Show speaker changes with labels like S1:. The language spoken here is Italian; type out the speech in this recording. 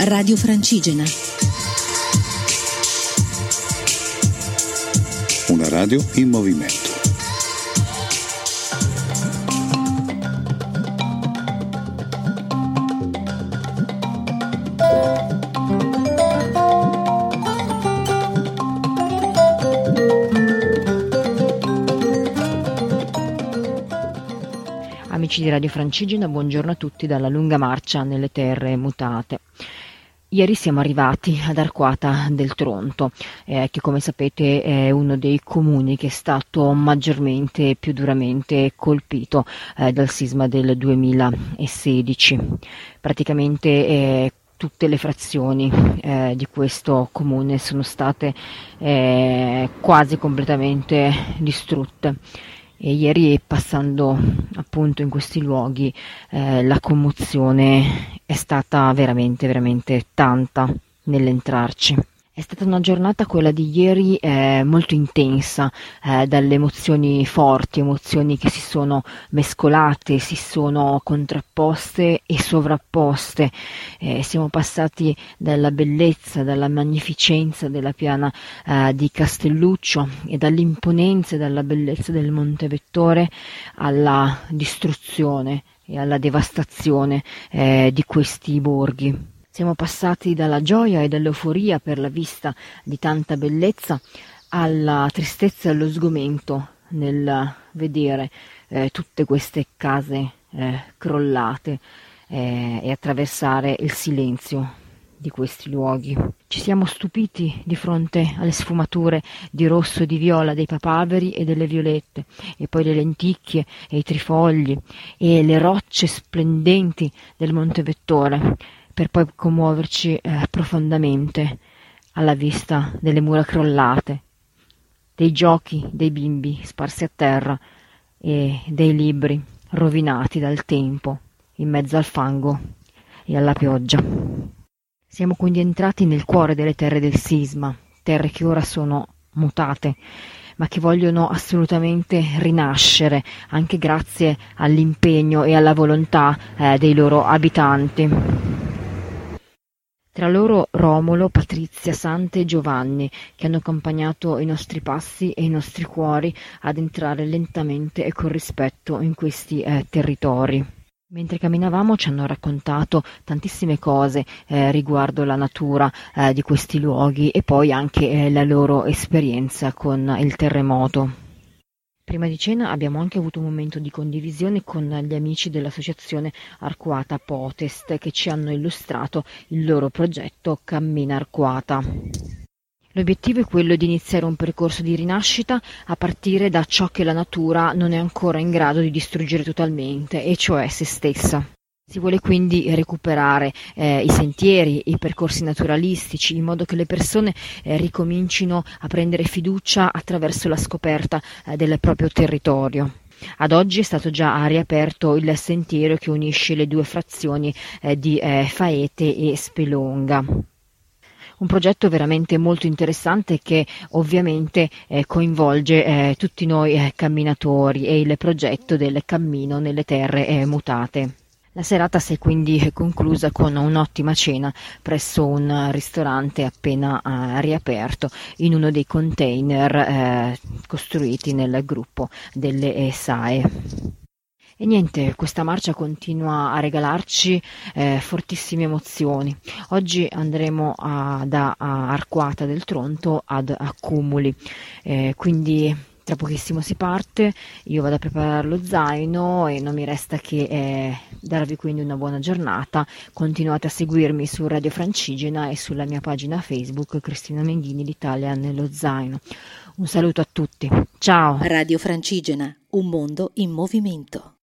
S1: Radio Francigena.
S2: Una radio in movimento.
S3: Amici di Radio Francigena, buongiorno a tutti dalla lunga marcia nelle terre mutate. Ieri siamo arrivati ad Arquata del Tronto, eh, che come sapete è uno dei comuni che è stato maggiormente e più duramente colpito eh, dal sisma del 2016. Praticamente eh, tutte le frazioni eh, di questo comune sono state eh, quasi completamente distrutte e ieri passando appunto in questi luoghi eh, la commozione è stata veramente veramente tanta nell'entrarci. È stata una giornata quella di ieri eh, molto intensa, eh, dalle emozioni forti, emozioni che si sono mescolate, si sono contrapposte e sovrapposte. Eh, siamo passati dalla bellezza, dalla magnificenza della piana eh, di Castelluccio e dall'imponenza e dalla bellezza del Monte Vettore alla distruzione e alla devastazione eh, di questi borghi. Siamo passati dalla gioia e dall'euforia per la vista di tanta bellezza alla tristezza e allo sgomento nel vedere eh, tutte queste case eh, crollate eh, e attraversare il silenzio di questi luoghi. Ci siamo stupiti di fronte alle sfumature di rosso e di viola dei papaveri e delle violette, e poi le lenticchie e i trifogli e le rocce splendenti del Monte Vettore, per poi commuoverci eh, profondamente alla vista delle mura crollate, dei giochi dei bimbi sparsi a terra e dei libri rovinati dal tempo in mezzo al fango e alla pioggia. Siamo quindi entrati nel cuore delle terre del sisma, terre che ora sono mutate, ma che vogliono assolutamente rinascere, anche grazie all'impegno e alla volontà eh, dei loro abitanti. Tra loro Romolo, Patrizia, Sante e Giovanni, che hanno accompagnato i nostri passi e i nostri cuori ad entrare lentamente e con rispetto in questi eh, territori. Mentre camminavamo ci hanno raccontato tantissime cose eh, riguardo la natura eh, di questi luoghi e poi anche eh, la loro esperienza con il terremoto. Prima di cena abbiamo anche avuto un momento di condivisione con gli amici dell'associazione Arquata Potest che ci hanno illustrato il loro progetto Cammina Arquata. L'obiettivo è quello di iniziare un percorso di rinascita a partire da ciò che la natura non è ancora in grado di distruggere totalmente, e cioè se stessa. Si vuole quindi recuperare eh, i sentieri, i percorsi naturalistici, in modo che le persone eh, ricomincino a prendere fiducia attraverso la scoperta eh, del proprio territorio. Ad oggi è stato già riaperto il sentiero che unisce le due frazioni eh, di eh, Faete e Spelonga un progetto veramente molto interessante che ovviamente eh, coinvolge eh, tutti noi eh, camminatori e il progetto del cammino nelle terre eh, mutate. La serata si è quindi conclusa con un'ottima cena presso un ristorante appena uh, riaperto in uno dei container uh, costruiti nel gruppo delle eh, SAE. E niente, questa marcia continua a regalarci eh, fortissime emozioni. Oggi andremo a, da a Arquata del Tronto ad Accumuli, eh, quindi tra pochissimo si parte, io vado a preparare lo zaino e non mi resta che eh, darvi quindi una buona giornata. Continuate a seguirmi su Radio Francigena e sulla mia pagina Facebook Cristina Menghini l'Italia nello zaino. Un saluto a tutti. Ciao.
S1: Radio Francigena, un mondo in movimento.